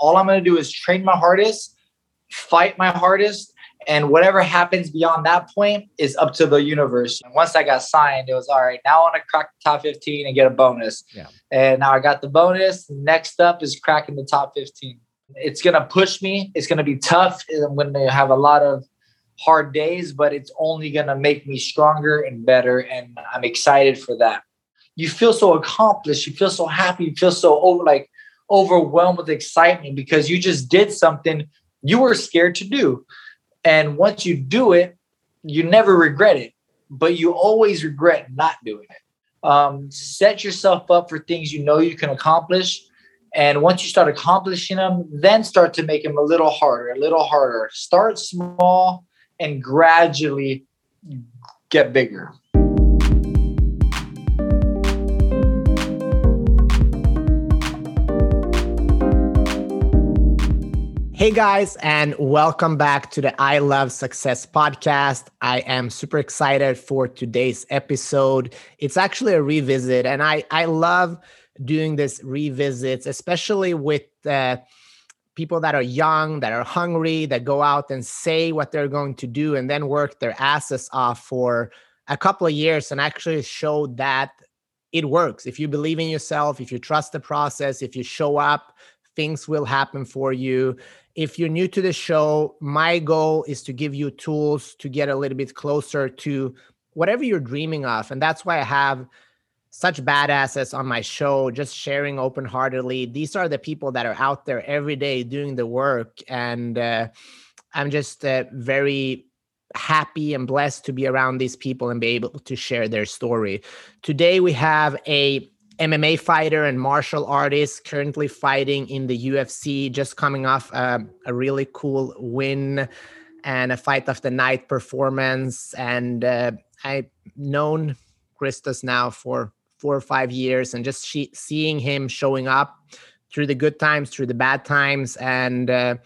all I'm going to do is train my hardest, fight my hardest, and whatever happens beyond that point is up to the universe. And once I got signed, it was all right. Now I want to crack the top 15 and get a bonus. Yeah. And now I got the bonus. Next up is cracking the top 15. It's going to push me. It's going to be tough. I'm going to have a lot of hard days, but it's only going to make me stronger and better. And I'm excited for that. You feel so accomplished. You feel so happy. You feel so over, like overwhelmed with excitement because you just did something you were scared to do. And once you do it, you never regret it, but you always regret not doing it. Um, set yourself up for things you know you can accomplish. And once you start accomplishing them, then start to make them a little harder, a little harder. Start small and gradually get bigger. Hey guys, and welcome back to the I Love Success podcast. I am super excited for today's episode. It's actually a revisit, and I, I love doing this revisits, especially with uh, people that are young, that are hungry, that go out and say what they're going to do and then work their asses off for a couple of years and actually show that it works. If you believe in yourself, if you trust the process, if you show up, things will happen for you if you're new to the show, my goal is to give you tools to get a little bit closer to whatever you're dreaming of. And that's why I have such badasses on my show, just sharing open heartedly. These are the people that are out there every day doing the work. And uh, I'm just uh, very happy and blessed to be around these people and be able to share their story. Today, we have a MMA fighter and martial artist currently fighting in the UFC, just coming off uh, a really cool win and a fight of the night performance. And uh, I've known Christos now for four or five years, and just she- seeing him showing up through the good times, through the bad times, and uh,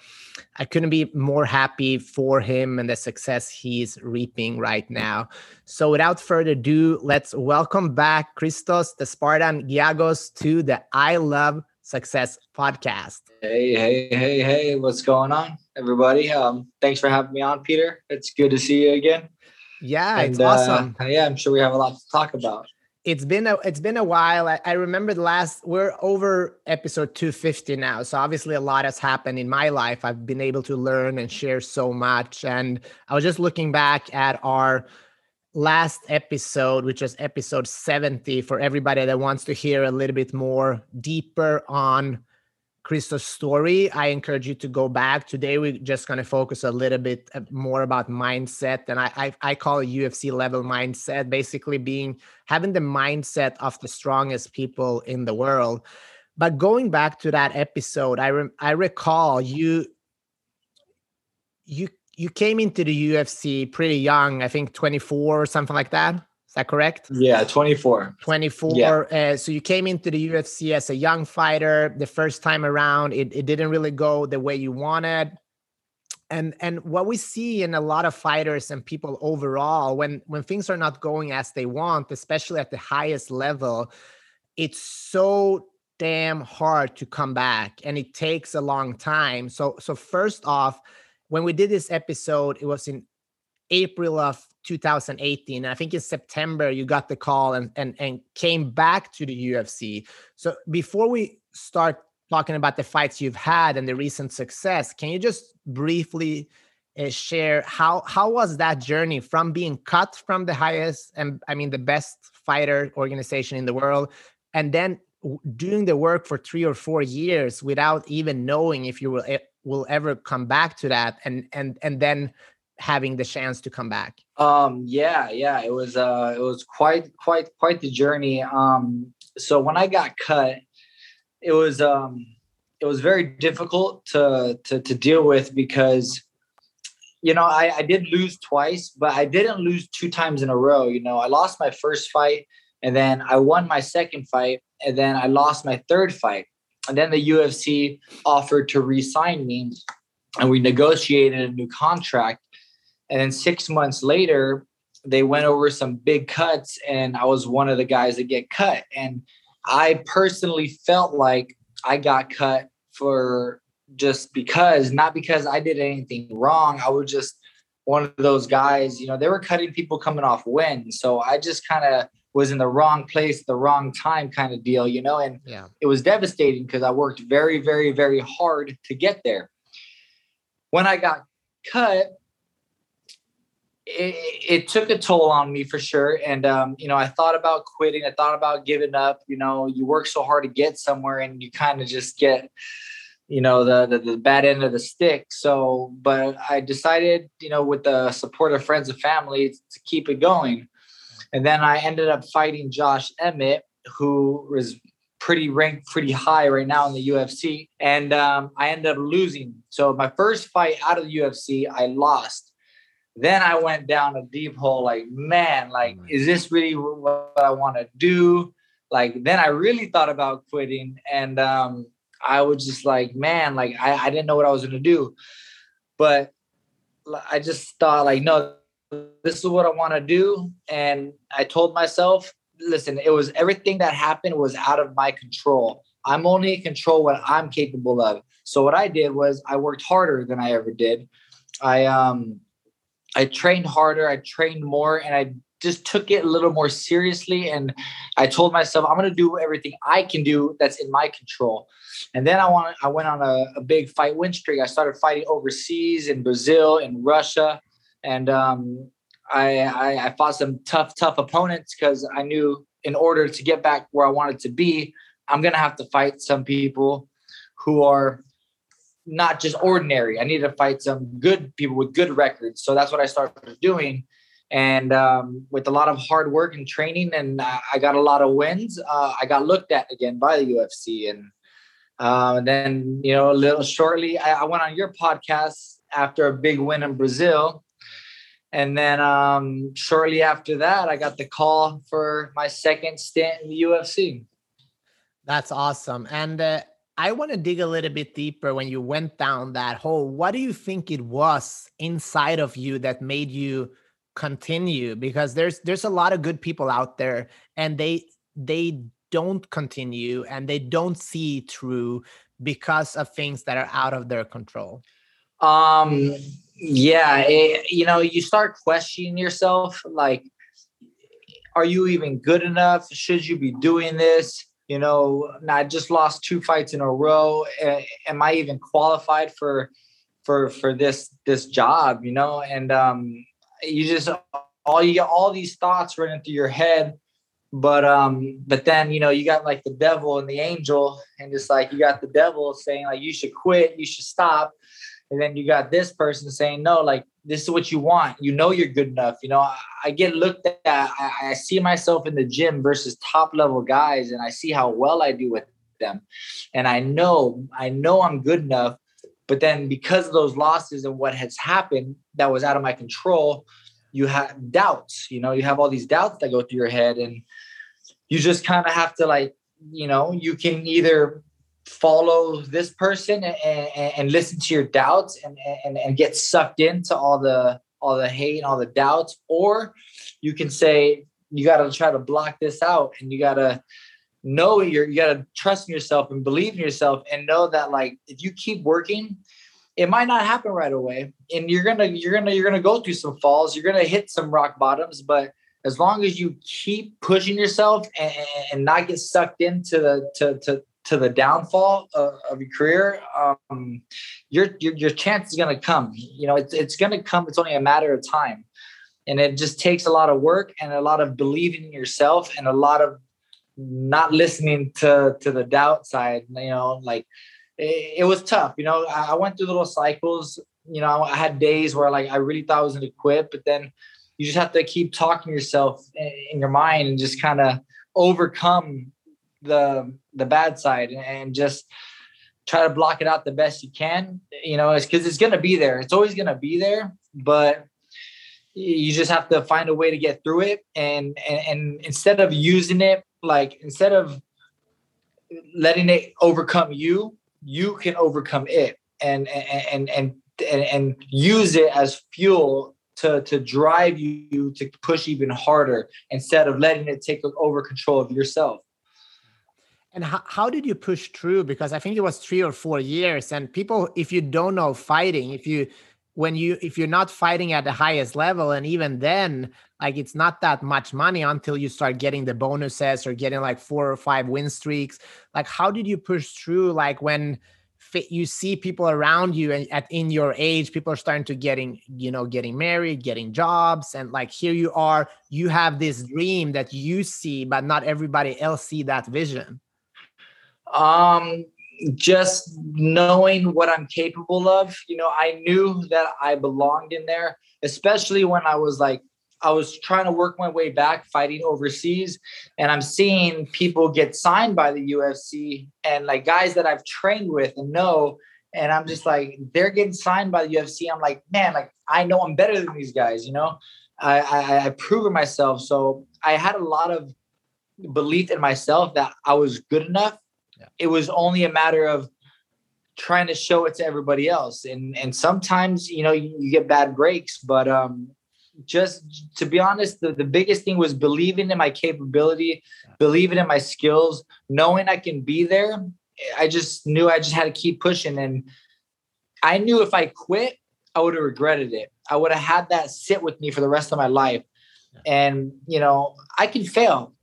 I couldn't be more happy for him and the success he's reaping right now. So, without further ado, let's welcome back Christos, the Spartan Giagos, to the I Love Success podcast. Hey, hey, hey, hey, what's going on, everybody? Um, thanks for having me on, Peter. It's good to see you again. Yeah, and, it's awesome. Uh, yeah, I'm sure we have a lot to talk about it's been a it's been a while. I, I, remember the last we're over episode 250 now. So obviously a lot has happened in my life. I've been able to learn and share so much. And I was just looking back at our last episode, which was episode 70, for everybody that wants to hear a little bit more deeper on Christos' story, I encourage you to go back. Today, we're just going to focus a little bit uh, more about mindset, and I, I, I call it UFC level mindset, basically being having the mindset of the strongest people in the world. But going back to that episode, I re- I recall you you you came into the UFC pretty young, I think 24 or something like that. Is that correct? Yeah, 24. 24. Yeah. Uh, so you came into the UFC as a young fighter. The first time around, it, it didn't really go the way you wanted. And and what we see in a lot of fighters and people overall, when when things are not going as they want, especially at the highest level, it's so damn hard to come back and it takes a long time. So so first off, when we did this episode, it was in April of 2018. and I think in September you got the call and and and came back to the UFC. So before we start talking about the fights you've had and the recent success, can you just briefly uh, share how how was that journey from being cut from the highest and I mean the best fighter organization in the world and then doing the work for 3 or 4 years without even knowing if you will will ever come back to that and and and then having the chance to come back? Um yeah yeah it was uh it was quite quite quite the journey. Um so when i got cut it was um it was very difficult to to to deal with because you know i i did lose twice but i didn't lose two times in a row you know. I lost my first fight and then i won my second fight and then i lost my third fight. And then the ufc offered to re-sign me and we negotiated a new contract and then six months later, they went over some big cuts, and I was one of the guys that get cut. And I personally felt like I got cut for just because, not because I did anything wrong. I was just one of those guys, you know, they were cutting people coming off wins. So I just kind of was in the wrong place, the wrong time kind of deal, you know, and yeah. it was devastating because I worked very, very, very hard to get there. When I got cut, it, it, took a toll on me for sure. And, um, you know, I thought about quitting. I thought about giving up. You know, you work so hard to get somewhere and you kind of just get, you know, the, the, the bad end of the stick. So, but I decided, you know, with the support of friends and family to keep it going. And then I ended up fighting Josh Emmett, who was pretty ranked pretty high right now in the UFC. And um, I ended up losing. So my first fight out of the UFC, I lost then I went down a deep hole like, man, like, oh is this really what I want to do? Like, then I really thought about quitting. And um, I was just like, man, like, I, I didn't know what I was going to do. But I just thought, like, no, this is what I want to do. And I told myself, listen, it was everything that happened was out of my control. I'm only in control what I'm capable of. So what I did was I worked harder than I ever did. I um I trained harder, I trained more, and I just took it a little more seriously. And I told myself, I'm going to do everything I can do that's in my control. And then I want I went on a, a big fight win streak. I started fighting overseas in Brazil, in Russia, and um, I, I, I fought some tough, tough opponents because I knew in order to get back where I wanted to be, I'm gonna have to fight some people who are not just ordinary. I needed to fight some good people with good records. So that's what I started doing. And um, with a lot of hard work and training, and uh, I got a lot of wins. Uh, I got looked at again by the UFC, and, uh, then you know a little shortly, I, I, went on your podcast after a big win in Brazil, and then um, shortly after that, I got the call for my second stint in the UFC. That's awesome, and uh, I want to dig a little bit deeper when you went down that hole. What do you think it was inside of you that made you continue? Because there's there's a lot of good people out there and they they don't continue and they don't see through because of things that are out of their control. Um yeah, it, you know, you start questioning yourself like are you even good enough? Should you be doing this? You know i just lost two fights in a row. Am i even qualified for for for this this job you know? And um you just all you get all these thoughts running through your head but um but then you know you got like the devil and the angel and just like you got the devil saying like you should quit. You should stop and then you got this person saying no like this is what you want. You know you're good enough. You know i, I get looked at I, I, see myself in the gym versus top level guys and i see how well i do with them. And i know i know i'm good enough but then because of those losses and what has happened that was out of my control you have doubts you know? You have all these doubts that go through your head and you just kind of have to like you know you can either follow this person and, and, listen to your doubts and, and, and get sucked into all the all the hate and all the doubts. Or you can say you got to try to block this out and you got to know you're you got to trust in yourself and believe in yourself and know that like if you keep working it might not happen right away. And you're gonna you're gonna you're gonna go through some falls. You're gonna hit some rock bottoms. But as long as you keep pushing yourself and, and not get sucked into the to, to to the downfall of, of your career, um, your, your your chance is going to come. You know, it's it's going to come. It's only a matter of time, and it just takes a lot of work and a lot of believing in yourself and a lot of not listening to to the doubt side. You know, like it, it was tough. You know, I, I went through little cycles. You know, I had days where like I really thought I was going to quit, but then you just have to keep talking to yourself in, in your mind and just kind of overcome the the bad side and just try to block it out the best you can. You know, it's because it's gonna be there. It's always gonna be there, but you just have to find a way to get through it. And and, and instead of using it like instead of letting it overcome you, you can overcome it and and and and, and use it as fuel to to drive you to push even harder instead of letting it take over control of yourself And how, how did you push through? Because I think it was three or four years. And people, if you don't know fighting, if you when you if you're not fighting at the highest level and even then like it's not that much money until you start getting the bonuses or getting like four or five win streaks like how did you push through like when you see people around you and at in your age people are starting to getting you know getting married getting jobs and like here you are you have this dream that you see but not everybody else see that vision um just knowing what I'm capable of, you know, I knew that I belonged in there, especially when I was like, I was trying to work my way back fighting overseas. And I'm seeing people get signed by the UFC and like guys that I've trained with and know. And I'm just like, they're getting signed by the UFC. I'm like, man, like I know I'm better than these guys, you know? I, I, I proven myself. So I had a lot of belief in myself that I was good enough yeah. It was only a matter of trying to show it to everybody else. And and sometimes, you know, you, you get bad breaks, but um just to be honest, the, the biggest thing was believing in my capability, believing in my skills, knowing I can be there. I just knew I just had to keep pushing. And I knew if I quit, I would have regretted it. I would have had that sit with me for the rest of my life. And, you know, I can fail.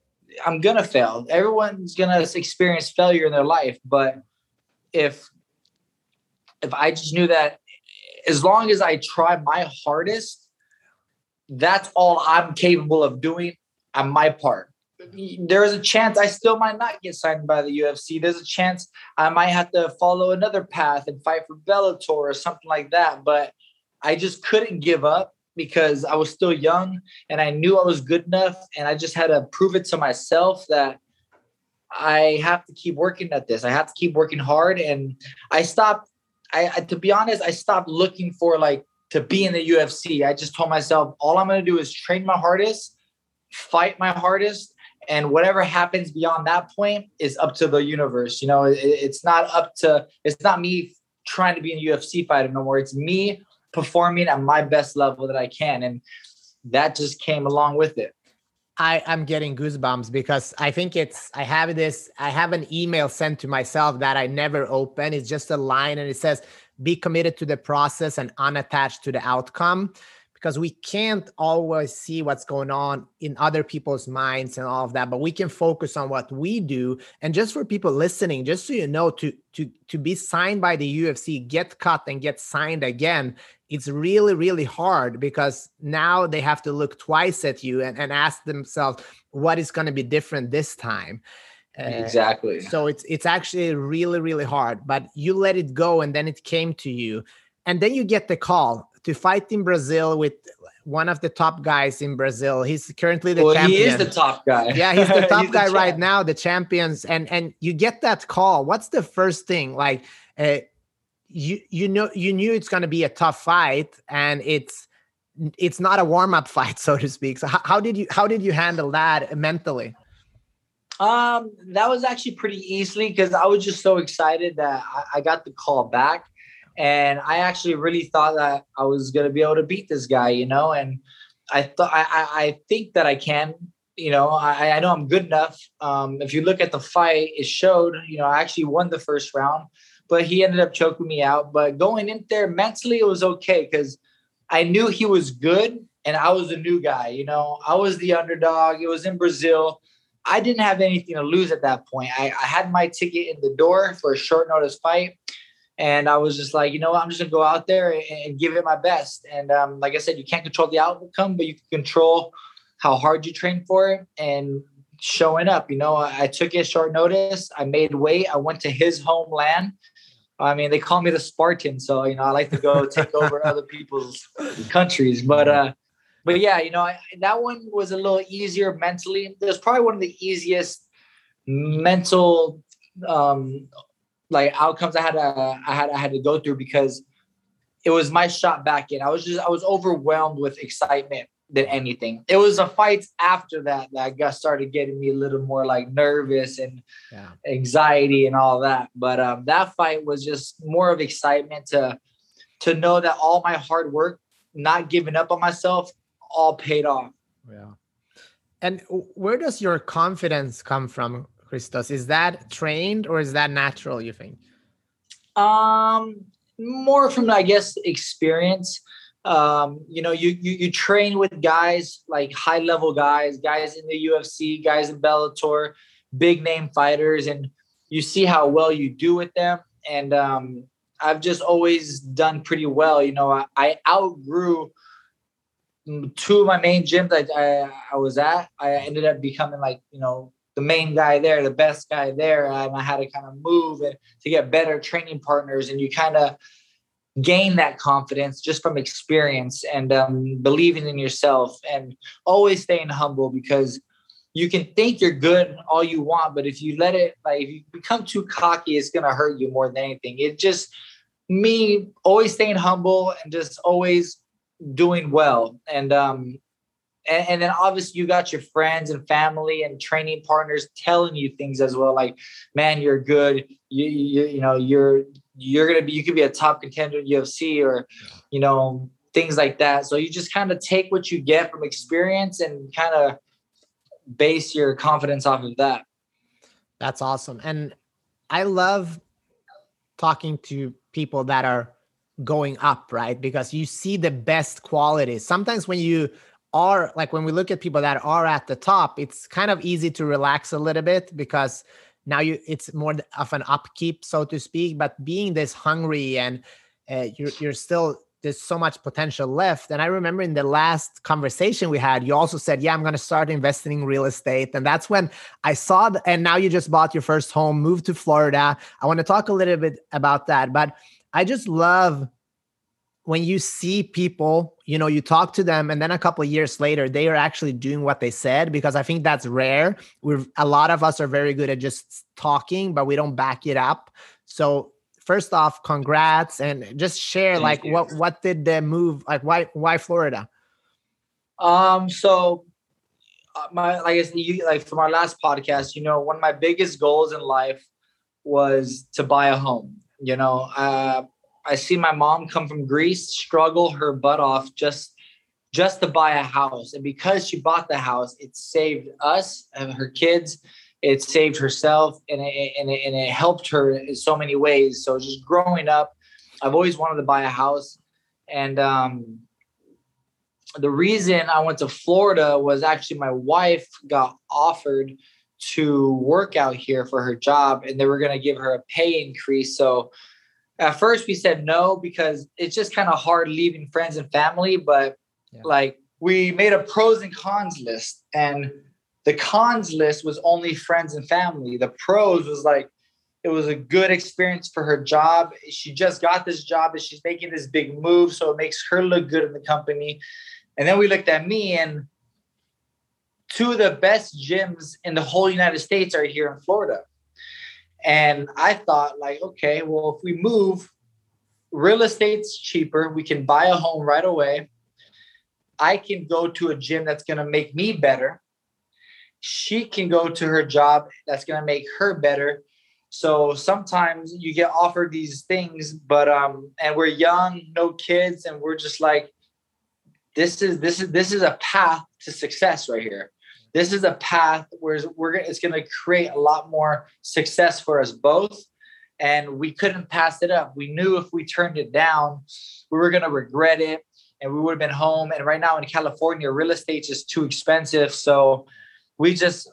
I'm gonna fail. Everyone's gonna experience failure in their life, but if if I just knew that as long as I try my hardest, that's all I'm capable of doing on my part. There's a chance I still might not get signed by the UFC. There's a chance I might have to follow another path and fight for Bellator or something like that. But I just couldn't give up because I was still young and I knew I was good enough. And I just had to prove it to myself that I have to keep working at this. I have to keep working hard. And I stopped, I, I to be honest, I stopped looking for like to be in the UFC. I just told myself, all I'm going to do is train my hardest, fight my hardest. And whatever happens beyond that point is up to the universe. You know, it, it's not up to, it's not me trying to be a UFC fighter no more. It's me performing at my best level that I can. And that just came along with it. I, I'm getting goosebumps because I think it's I have this I have an email sent to myself that I never open. It's just a line and it says be committed to the process and unattached to the outcome because we can't always see what's going on in other people's minds and all of that but we can focus on what we do. And just for people listening just so you know to to to be signed by the UFC get cut and get signed again it's really really hard because now they have to look twice at you and, and ask themselves what is going to be different this time. Uh, exactly. so it's it's actually really really hard but you let it go and then it came to you. And then you get the call to fight in Brazil with one of the top guys in Brazil. He's currently the well, champion. He is the top guy. Yeah, he's the top he's guy the right now, the champions. And and you get that call. What's the first thing? Like uh, you you know you knew it's going to be a tough fight and it's it's not a warm-up fight so to speak. So how, how did you how did you handle that mentally? Um, that was actually pretty easily because I was just so excited that I, I got the call back and I actually really thought that I was to be able to beat this guy, you know, and I thought I, I think that I can. You know, I, I know I'm good enough. Um, if you look at the fight, it showed. You know, I actually won the first round, but he ended up choking me out. But going in there mentally, it was okay because I knew he was good, and I was a new guy. You know, I was the underdog. It was in Brazil. I didn't have anything to lose at that point. I, I had my ticket in the door for a short notice fight. And I was just like, you know what, I'm just gonna go out there and, and give it my best. And um, like I said, you can't control the outcome, but you can control how hard you train for it and showing up. You know, I, I took it short notice. I made weight. I went to his homeland. I mean, they call me the Spartan, so you know, I like to go take over other people's countries. But uh, but yeah, you know, I, that one was a little easier mentally. It was probably one of the easiest mental um like outcomes I had to I had I had to go through because it was my shot back in. I was just I was overwhelmed with excitement than anything. It was a fight after that that I got started getting me a little more like nervous and yeah. anxiety and all that. But um, that fight was just more of excitement to to know that all my hard work, not giving up on myself, all paid off. Yeah. And where does your confidence come from Christos. Is that trained or is that natural, you think? Um, more from I guess experience. Um, you know, you, you you train with guys like high level guys, guys in the UFC, guys in Bellator, big name fighters, and you see how well you do with them. And um, I've just always done pretty well. You know, I, I outgrew two of my main gyms I, I, I was at. I ended up becoming like you know the main guy there, the best guy there, and I had to kind of move and to get better training partners, and you kind of gain that confidence just from experience and um, believing in yourself and always staying humble because you can think you're good all you want, but if you let it, like if you become too cocky, it's gonna hurt you more than anything. It just me always staying humble and just always doing well and um and, and, then obviously you got your friends and family and training partners telling you things as well like man you're good. You you, you know you're you're gonna be you could be a top contender in ufc or you know things like that. So you just kind of take what you get from experience and kind of base your confidence off of that. That's awesome. And i love talking to people that are going up right? Because you see the best qualities. Sometimes when you are like when we look at people that are at the top, it's kind of easy to relax a little bit because now you it's more of an upkeep, so to speak. But being this hungry and uh, you're you're still there's so much potential left. And I remember in the last conversation we had, you also said, "Yeah, I'm going to start investing in real estate." And that's when I saw. The, and now you just bought your first home, moved to Florida. I want to talk a little bit about that, but I just love when you see people, you know, you talk to them, and then a couple of years later, they are actually doing what they said because I think that's rare. We're a lot of us are very good at just talking, but we don't back it up. So first off, congrats and just share Thank like you. what what did the move like why why Florida? Um so uh, my like I said, you like from our last podcast, you know, one of my biggest goals in life was to buy a home. You know, uh I see my mom come from Greece, struggle her butt off just just to buy a house, and because she bought the house, it saved us and her kids. It saved herself, and it, and it, and it helped her in so many ways. So just growing up, I've always wanted to buy a house, and um, the reason I went to Florida was actually my wife got offered to work out here for her job, and they were going to give her a pay increase. So at first we said no because it's just kind of hard leaving friends and family but yeah. like we made a pros and cons list and the cons list was only friends and family. The pros was like it was a good experience for her job. She just got this job and she's making this big move so it makes her look good in the company. And then we looked at me and two of the best gyms in the whole united states are here in florida and I thought, like, okay, well, if we move, real estate's cheaper. We can buy a home right away. I can go to a gym that's going to make me better. She can go to her job that's going to make her better. So sometimes you get offered these things, but um, and we're young, no kids, and we're just like, this is this is this is a path to success right here this is a path where we're it's going to create a lot more success for us both. And we couldn't pass it up. We knew if we turned it down we were going to regret it and we would have been home. And right now in california real estate is too expensive. So we just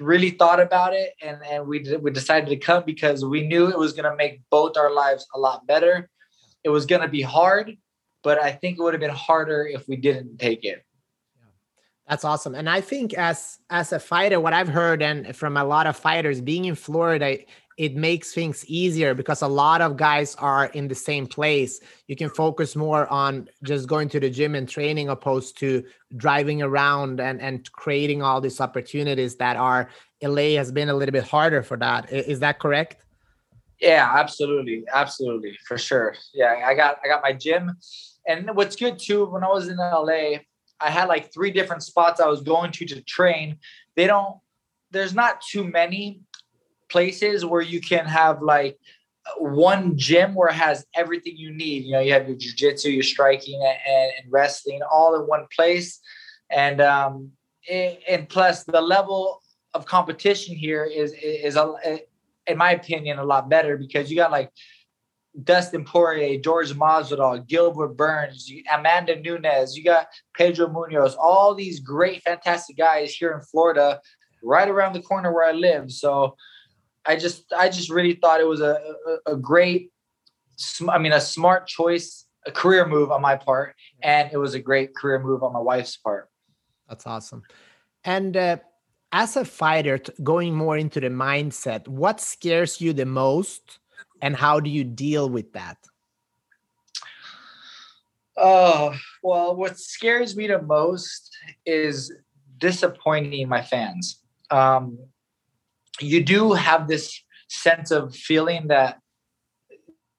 really thought about it and, and we, we decided to come because we knew it was going to make both our lives a lot better. It was going to be hard but i think it would have been harder if we didn't take it that's awesome. And I think as as a fighter, what I've heard and from a lot of fighters, being in Florida, it makes things easier because a lot of guys are in the same place. You can focus more on just going to the gym and training opposed to driving around and, and creating all these opportunities that are LA has been a little bit harder for that. Is that correct? Yeah, absolutely. Absolutely. For sure. Yeah. I got I got my gym. And what's good too, when I was in LA, I had like three different spots I was going to to train. They don't, there's not too many places where you can have like one gym where it has everything you need. You know, you have your jujitsu, your striking, and, and wrestling all in one place. And um, and plus the level of competition here is is a, in my opinion a lot better because you got like Dustin Poirier, George Masvidal, Gilbert Burns, Amanda Nunes, you got Pedro Munhoz, all these great, fantastic guys here in Florida, right around the corner where I live. So I just, I just really thought it was a, a, a great, I mean, a smart choice, a career move on my part, and it was a great career move on my wife's part. That's awesome. And uh, as a fighter, going more into the mindset, what scares you the most? And how do you deal with that? Oh well what scares me the most is disappointing my fans. Um, you do have this sense of feeling that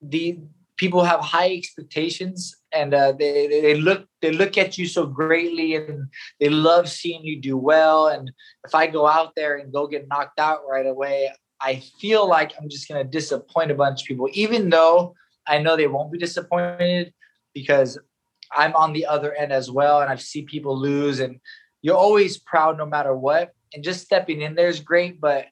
the people have high expectations and uh, they, they look they look at you so greatly and they love seeing you do well. And if i go out there and go get knocked out right away I feel like I'm just going to disappoint a bunch of people, even though I know they won't be disappointed because I'm on the other end as well. And I've seen people lose, and you're always proud no matter what. And just stepping in there is great, but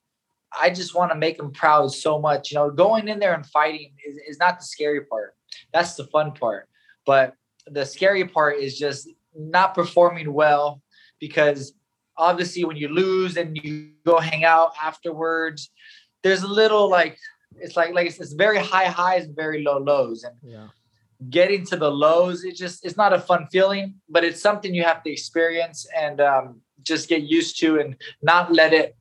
I just want to make them proud so much. You know, going in there and fighting is, is not the scary part, that's the fun part. But the scary part is just not performing well because obviously when you lose and you go hang out afterwards there's a little like it's like like it's, it's very high highs and very low lows. And yeah. getting to the lows it just it's not a fun feeling but it's something you have to experience and um, just get used to and not let it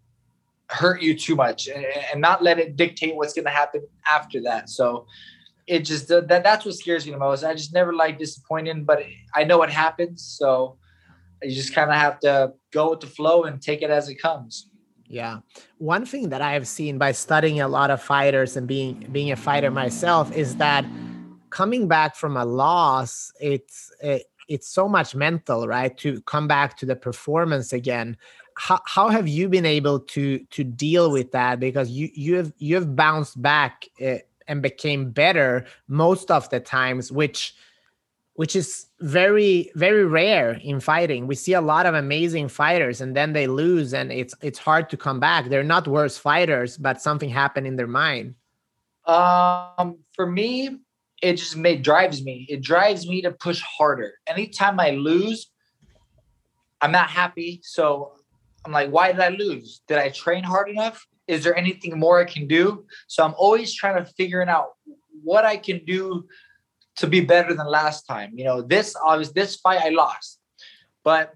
hurt you too much and, and not let it dictate what's going to happen after that. So it just that that's what scares me the most. I just never like disappointing but i know what happens. So you just kind of have to go with the flow and take it as it comes yeah. One thing that I have seen by studying a lot of fighters and being being a fighter myself is that coming back from a loss, it's it, it's so much mental, right? To come back to the performance again. How, how have you been able to to deal with that? Because you you have you have bounced back uh, and became better most of the times, which which is very very rare in fighting. We see a lot of amazing fighters and then they lose and it's it's hard to come back. They're not worse fighters but something happened in their mind. Um for me it just made drives me. It drives me to push harder. Anytime i lose i'm not happy. So i'm like why did i lose? Did i train hard enough? Is there anything more i can do? So i'm always trying to figure out what i can do to be better than last time. You know, this was this fight I lost, but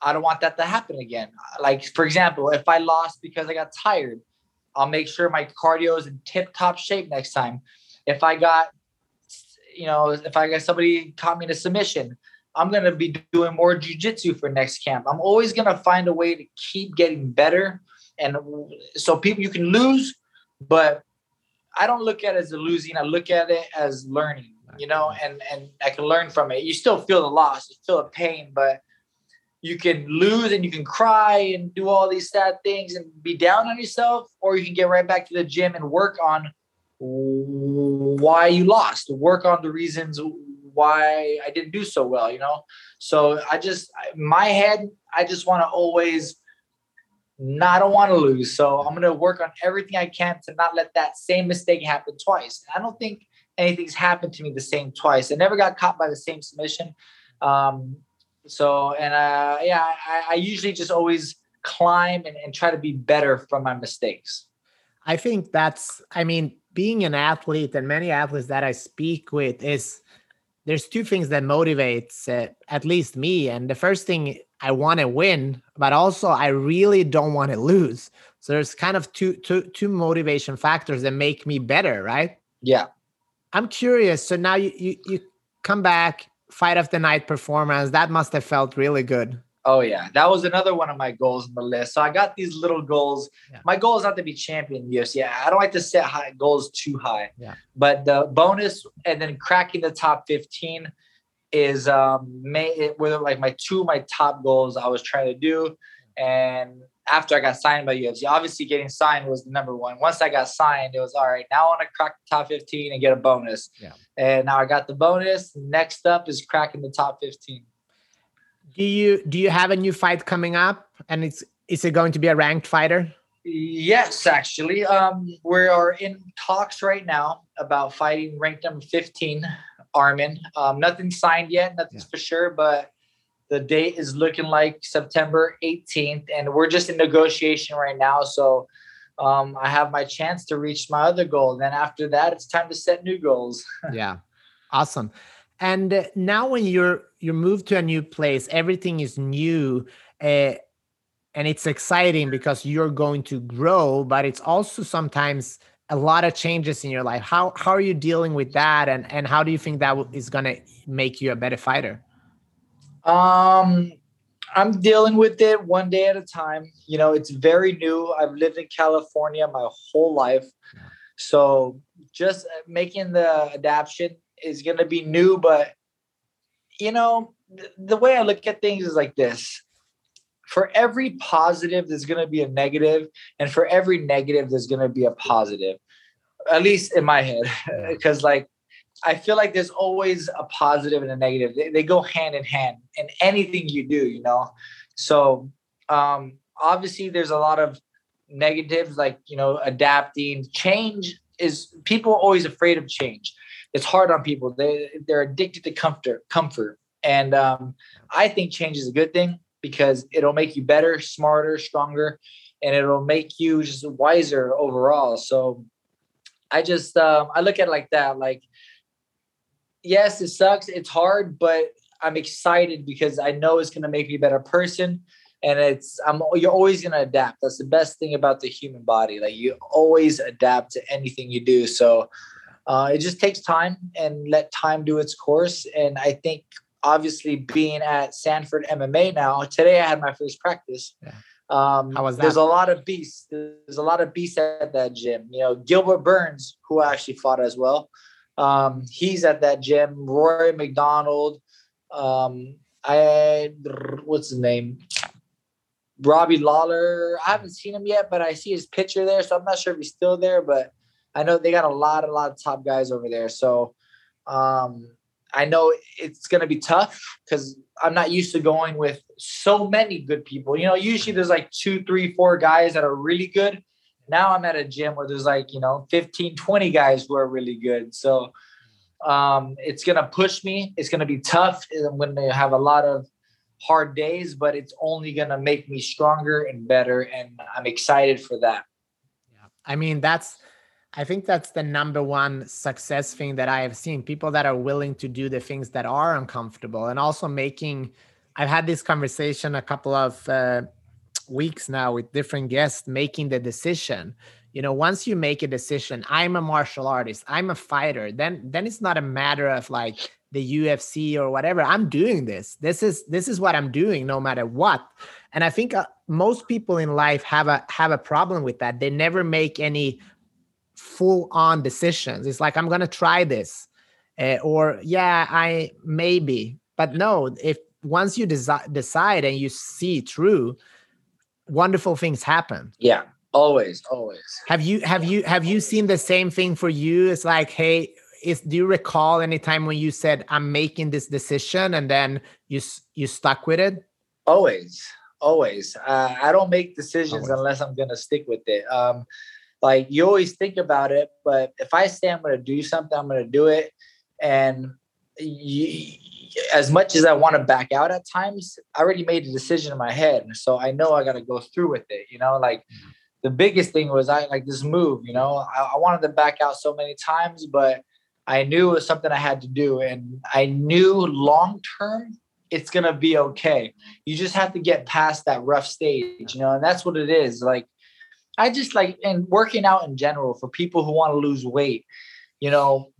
I don't want that to happen again. Like for example, if I lost because I got tired, I'll make sure my cardio is in tip top shape next time. If I got, you know, if I got somebody caught me in a submission, I'm gonna be doing more jujitsu for next camp. I'm always gonna find a way to keep getting better, and so people you can lose, but I don't look at it as a losing. I look at it as learning you know, and and I can learn from it. You still feel the loss, you feel the pain, but you can lose and you can cry and do all these sad things and be down on yourself, or you can get right back to the gym and work on why you lost, work on the reasons why I didn't do so well, you know? So I just, my head, I just want to always, not, don't want to lose. So I'm going to work on everything I can to not let that same mistake happen twice. I don't think anything's happened to me the same twice. I never got caught by the same submission. Um, so, and uh, yeah, I, I, usually just always climb and, and try to be better from my mistakes. I think that's, I mean, being an athlete and many athletes that I speak with is there's two things that motivates uh, at least me. And the first thing I want to win, but also I really don't want to lose. So there's kind of two, two, two motivation factors that make me better, right? Yeah. I'm curious. So now you, you, you come back, fight of the night performance. That must have felt really good. Oh yeah, that was another one of my goals on the list. So I got these little goals. Yeah. My goal is not to be champion in UFC. I don't like to set high goals too high. Yeah. But the bonus and then cracking the top 15 is um may it were like my two my top goals I was trying to do. And after I got signed by UFC. Obviously, getting signed was the number one. Once I got signed, it was all right. Now I want to crack the top 15 and get a bonus. Yeah. And now I got the bonus. Next up is cracking the top 15. Do you do you have a new fight coming up? And it's is it going to be a ranked fighter? Yes, actually. Um, we are in talks right now about fighting ranked number 15, Armin. Um, nothing signed yet, nothing's yeah. for sure, but the date is looking like September 18th, and we're just in negotiation right now. So um, I have my chance to reach my other goal. Then after that, it's time to set new goals. yeah, awesome. And now, when you're you move to a new place, everything is new. Uh, and it's exciting because you're going to grow but it's also sometimes a lot of changes in your life how how are you dealing with that and and how do you think that is going to make you a better fighter um i'm dealing with it one day at a time. You know it's very new. I've lived in california my whole life. So just making the adaptation is going to be new but you know the way i look at things is like this. For every positive, there's going to be a negative, and for every negative, there's going to be a positive. At least in my head, because like I feel like there's always a positive and a negative. They, they go hand in hand in anything you do, you know. So um, obviously, there's a lot of negatives, like you know, adapting. Change is people are always afraid of change. It's hard on people. They they're addicted to comfort, comfort, and um, I think change is a good thing because it'll make you better, smarter, stronger, and it'll make you just wiser overall. So I just um, I look at it like that. Like, yes, it sucks, it's hard, but I'm excited because I know it's gonna make me a better person. And it's I'm you're always gonna adapt. That's the best thing about the human body. Like you always adapt to anything you do. So uh, it just takes time and let time do its course. And I think obviously being at Sanford MMA now, today I had my first practice. Yeah. Um, How was that? There's a lot of beasts. There's a lot of beasts at that gym. You know, Gilbert Burns, who I actually fought as well. Um, he's at that gym. Rory MacDonald. Um, I what's his name? Robbie Lawler. I haven't seen him yet, but I see his picture there, so I'm not sure if he's still there. But I know they got a lot, a lot of top guys over there. So um, I know it's going to be tough because I'm not used to going with so many good people. You know, usually there's like two, three, four guys that are really good. Now I'm at a gym where there's like, you know, 15, 20 guys who are really good. So um, it's going to push me. It's going to be tough. I'm going to have a lot of hard days, but it's only going to make me stronger and better. And I'm excited for that. Yeah. I mean, that's I think that's the number one success thing that I have seen people that are willing to do the things that are uncomfortable and also making. I've had this conversation a couple of uh, weeks now with different guests making the decision. You know, once you make a decision, I'm a martial artist, I'm a fighter, then then it's not a matter of like the UFC or whatever. I'm doing this. This is this is what I'm doing no matter what. And I think uh, most people in life have a have a problem with that. They never make any full on decisions. It's like, I'm to try this. Uh, or, yeah, I maybe. But no, if once you desi- decide and you see through, wonderful things happen. Yeah always always. Have you have you have you seen the same thing for you? It's like hey is do you recall any time when you said i'm making this decision and then you you stuck with it? Always always. Uh, i don't make decisions always. unless i'm gonna stick with it. Um like you always think about it but if i say i'm going to do something i'm going to do it and you, as much as i want to back out at times i already made a decision in my head so i know i got to go through with it you know like mm-hmm. the biggest thing was i like this move you know I, I wanted to back out so many times but i knew it was something i had to do and i knew long term it's gonna be okay. You just have to get past that rough stage, you know, and that's what it is. Like I just like and working out in general for people who want to lose weight, you know,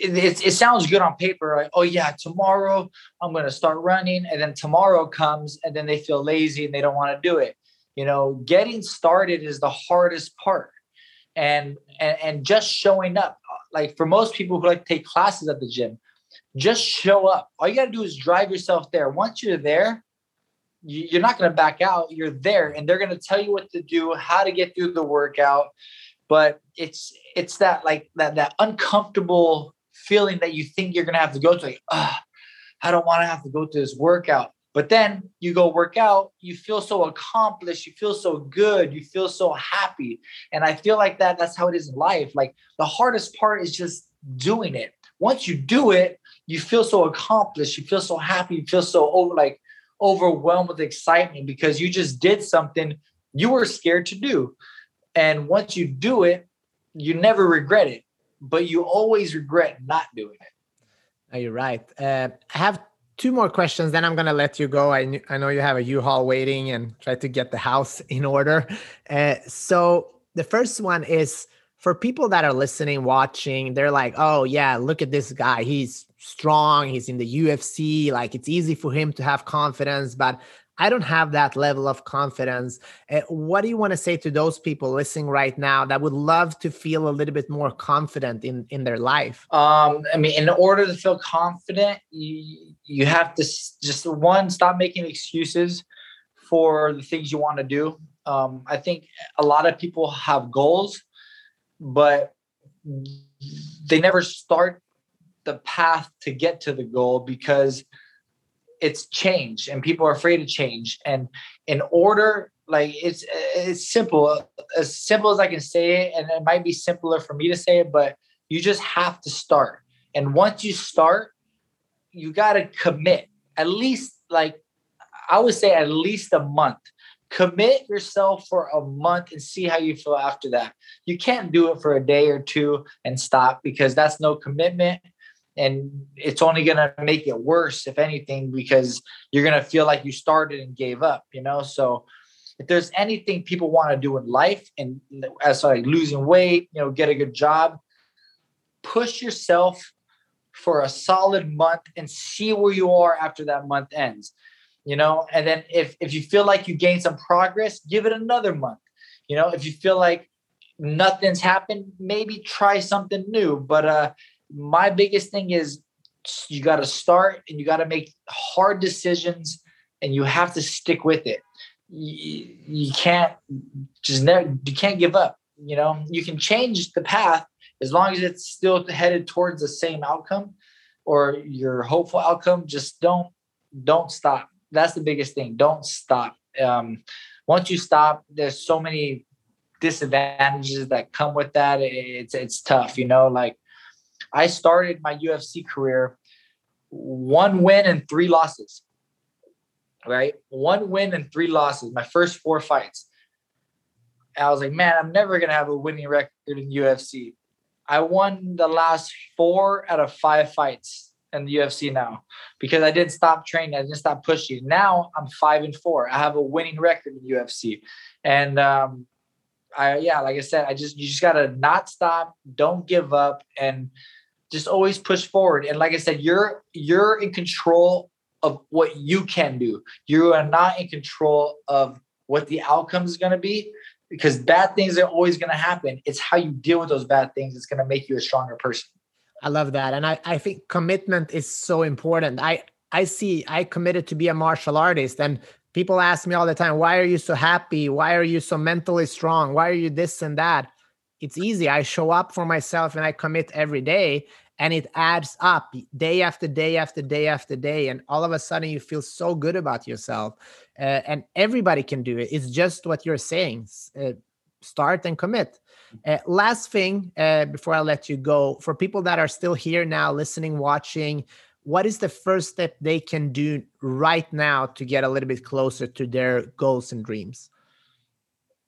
it, it, sounds good on paper. Like, oh yeah, tomorrow I'm going to start running, and then tomorrow comes, and then they feel lazy and they don't want to do it. You know, getting started is the hardest part, and and and just showing up. Like for most people who like take classes at the gym, just show up. All you got to do is drive yourself there. Once you're there, you're not going to back out. You're there, and they're going to tell you what to do, how to get through the workout. But it's it's that like that that uncomfortable feeling that you think you're going to have to go to. Like, I don't want to have to go to this workout. But then you go work out, you feel so accomplished, you feel so good, you feel so happy. And I feel like that that's how it is in life. Like the hardest part is just doing it. Once you do it, you feel so accomplished, you feel so happy, you feel so over like overwhelmed with excitement because you just did something you were scared to do. And once you do it, you never regret it, but you always regret not doing it. You're right. Uh, I have two more questions, then I'm going to let you go. I, I know you have a U-Haul waiting and try to get the house in order. Uh, so the first one is for people that are listening, watching, they're like, oh, yeah, look at this guy. He's strong. He's in the UFC. Like it's easy for him to have confidence, but I don't have that level of confidence. Uh, what do you want to say to those people listening right now that would love to feel a little bit more confident in in their life? Um, I mean, in order to feel confident, you you have to just one stop making excuses for the things you want to do. Um, I think a lot of people have goals, but they never start the path to get to the goal because it's change and people are afraid of change. And in order like it's it's simple as simple as i can say it and it might be simpler for me to say it but you just have to start. And once you start you got to commit at least like i would say at least a month. Commit yourself for a month and see how you feel after that. You can't do it for a day or two and stop because that's no commitment and it's only going to make it worse if anything because you're going to feel like you started and gave up you know? So if there's anything people want to do in life and as like losing weight you know get a good job push yourself for a solid month and see where you are after that month ends you know? And then if if you feel like you gain some progress give it another month you know? If you feel like nothing's happened maybe try something new but uh my biggest thing is you got to start and you got to make hard decisions and you have to stick with it. You, you can't just never, you can't give up. You know, you can change the path as long as it's still headed towards the same outcome or your hopeful outcome. Just don't, don't stop. That's the biggest thing. Don't stop. Um, once you stop, there's so many disadvantages that come with that. It's, it's tough, you know, like I started my UFC career one win and three losses. Right? One win and three losses, my first four fights. I was like, man, I'm never going to have a winning record in UFC. I won the last four out of five fights in the UFC now because I didn't stop training. I didn't stop pushing. Now I'm five and four. I have a winning record in UFC. And um, I, yeah, like I said, I just, you just got to not stop, don't give up. And, just always push forward. And like i said you're you're in control of what you can do. You are not in control of what the outcome is going to be because bad things are always going to happen. It's how you deal with those bad things it's going to make you a stronger person. I love that. And i i think commitment is so important. I i see i committed to be a martial artist and people ask me all the time why are you so happy? Why are you so mentally strong? Why are you this and that it's easy. I show up for myself and I commit every day and it adds up day after day after day after day and all of a sudden you feel so good about yourself uh, and everybody can do it. It's just what you're saying uh, start and commit. Uh, last thing uh, before i let you go for people that are still here now listening watching what is the first step they can do right now to get a little bit closer to their goals and dreams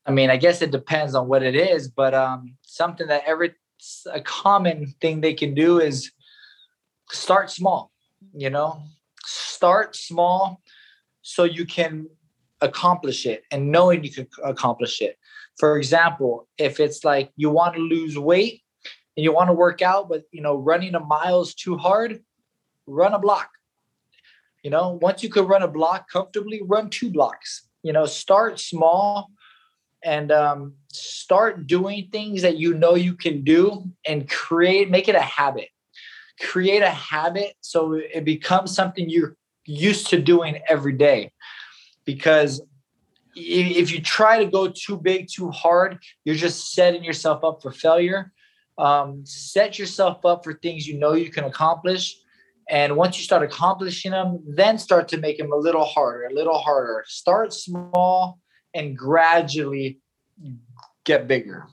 I mean, I guess it depends on what it is, but um, something that every a common thing they can do is start small. You know, start small so you can accomplish it, and knowing you can accomplish it. For example, if it's like you want to lose weight and you want to work out, but you know, running a mile is too hard, run a block. You know, once you could run a block comfortably, run two blocks. You know, start small and um, start doing things that you know you can do and create make it a habit. Create a habit so it becomes something you're used to doing every day. Because if you try to go too big too hard you're just setting yourself up for failure. Um, set yourself up for things you know you can accomplish. And once you start accomplishing them, then start to make them a little harder, a little harder. Start small and gradually get bigger.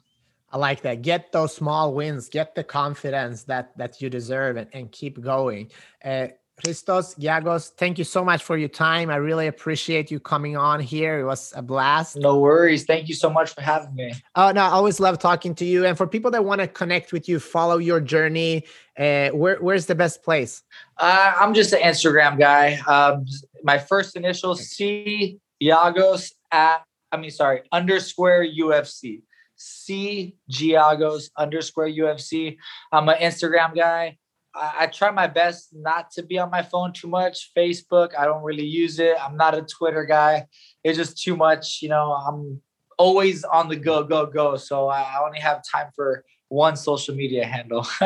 I like that. Get those small wins, get the confidence that that you deserve and, and keep going. Uh, Christos Giagos, thank you so much for your time. I really appreciate you coming on here. It was a blast. No worries. Thank you so much for having me. Oh no, I always love talking to you. And for people that want to connect with you, follow your journey. Uh, where, where's the best place? Uh, I'm just an Instagram guy. Um, my first initial C Giagos at I mean sorry underscore UFC. C Giagos underscore UFC. I'm an Instagram guy. I, I, try my best not to be on my phone too much. Facebook, I don't really use it. I'm not a Twitter guy. It's just too much. You know, I'm always on the go, go, go. So I only have time for one social media handle.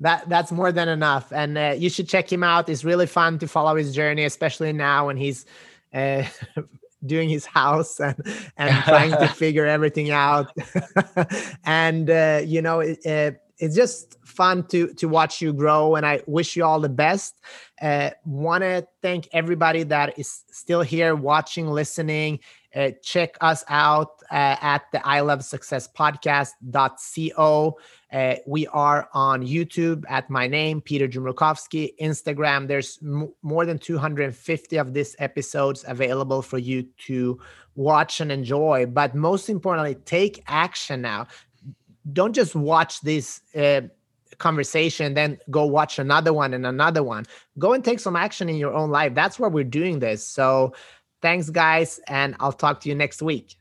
that that's more than enough, and uh, you should check him out. It's really fun to follow his journey, especially now when he's. Uh, doing his house and and trying to figure everything out. And uh, you know it, it, it's just fun to to watch you grow and i wish you all the best. Uh, want to thank everybody that is still here watching listening uh, check us out uh, at the i love success podcast.co uh, we are on youtube at my name peter jumrukovski instagram there's m- more than 250 of these episodes available for you to watch and enjoy. But most importantly take action now. Don't just watch this uh, conversation then go watch another one and another one. Go and take some action in your own life. That's why we're doing this. So thanks guys and i'll talk to you next week